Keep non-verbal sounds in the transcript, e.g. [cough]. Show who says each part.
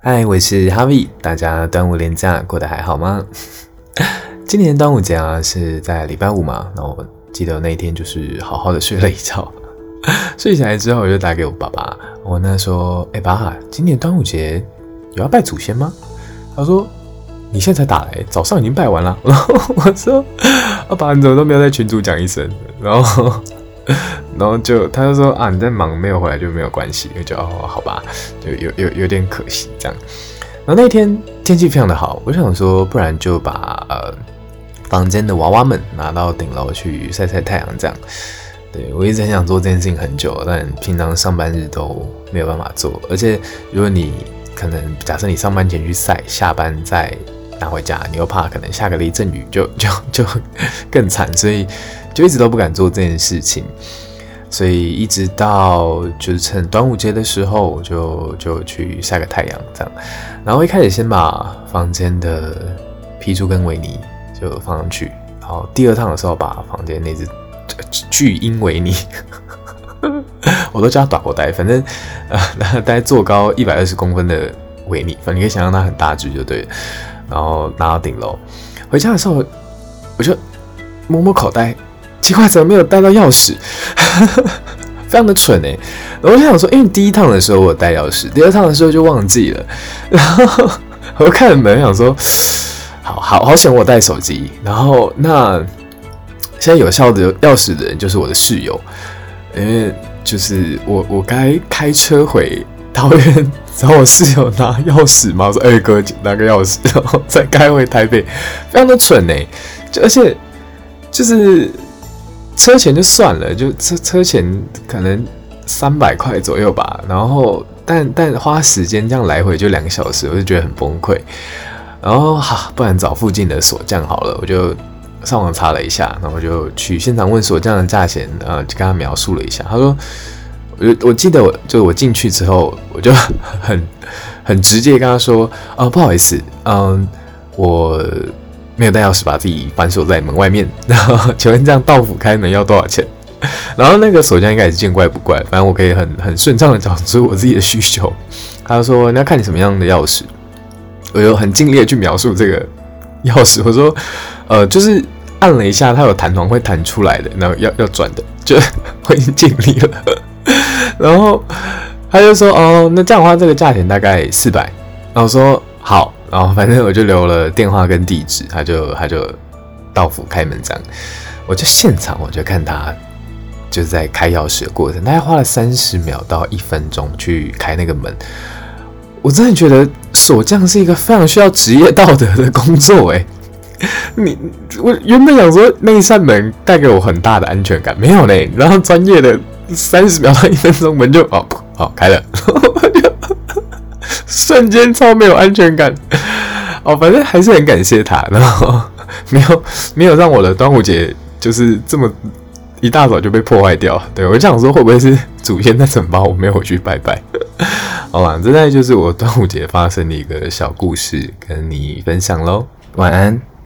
Speaker 1: 嗨，我是 Harvie，大家端午连假过得还好吗？[laughs] 今年端午节啊是在礼拜五嘛，然后我记得那一天就是好好的睡了一觉，[laughs] 睡起来之后我就打给我爸爸，我问他说，哎、爸，今年端午节有要拜祖先吗？他说，你现在才打来，早上已经拜完了。[laughs] 然后我说，爸爸你怎么都没有在群主讲一声？然后。然后就他就说啊，你在忙，没有回来就没有关系，就哦，好吧，就有有有点可惜这样。然后那天天气非常的好，我想说，不然就把呃房间的娃娃们拿到顶楼去晒晒太阳这样。对，我一直很想做这件事情很久，但平常上班日都没有办法做。而且如果你可能假设你上班前去晒，下班再拿回家，你又怕可能下个雷阵雨，就就就更惨，所以。就一直都不敢做这件事情，所以一直到就是趁端午节的时候，我就就去晒个太阳这样。然后一开始先把房间的批珠跟维尼就放上去，然后第二趟的时候把房间那只巨婴维尼，[laughs] 我都叫它短活呆，反正呃大概坐高一百二十公分的维尼，反正你可以想象它很大只就对。然后拿到顶楼，回家的时候我就摸摸口袋。奇怪，怎么没有带到钥匙？[laughs] 非常的蠢哎！我就想说，因为第一趟的时候我带钥匙，第二趟的时候就忘记了。[laughs] 然后我就看门，想说，[sighs] 好好好险我带手机。然后那现在有效的钥匙的人就是我的室友，因为就是我我该开车回桃园找我室友拿钥匙嘛。我说，哎、欸、哥，拿个钥匙，[laughs] 然后再开回台北，非常的蠢哎！就而且就是。车钱就算了，就车车钱可能三百块左右吧，然后但但花时间这样来回就两个小时，我就觉得很崩溃。然后哈，不然找附近的锁匠好了，我就上网查了一下，然后就去现场问锁匠的价钱，然后就跟他描述了一下。他说，我我记得我就我进去之后，我就很很直接跟他说，啊、不好意思，嗯，我。没有带钥匙，把自己反锁在门外面。然后请问这样到府开门要多少钱？[laughs] 然后那个锁匠应该也是见怪不怪，反正我可以很很顺畅的讲出我自己的需求。他就说那看你什么样的钥匙，我就很尽力的去描述这个钥匙。我说呃，就是按了一下，它有弹簧会弹出来的，然后要要转的，就我已经尽力了。[laughs] 然后他就说哦，那这样的话这个价钱大概四百。然后说好。然后反正我就留了电话跟地址，他就他就到府开门这样，我就现场我就看他就是在开钥匙的过程，大概花了三十秒到一分钟去开那个门。我真的觉得锁匠是一个非常需要职业道德的工作诶，[laughs] 你我原本想说那一扇门带给我很大的安全感，没有嘞，然后专业的三十秒到一分钟门就哦好开了。瞬间超没有安全感，哦，反正还是很感谢他，然后 [laughs] 没有没有让我的端午节就是这么一大早就被破坏掉。对，我就想说会不会是祖先在惩罚我没有回去拜拜？[laughs] 好吧，这大概就是我端午节发生的一个小故事，跟你分享喽。晚安。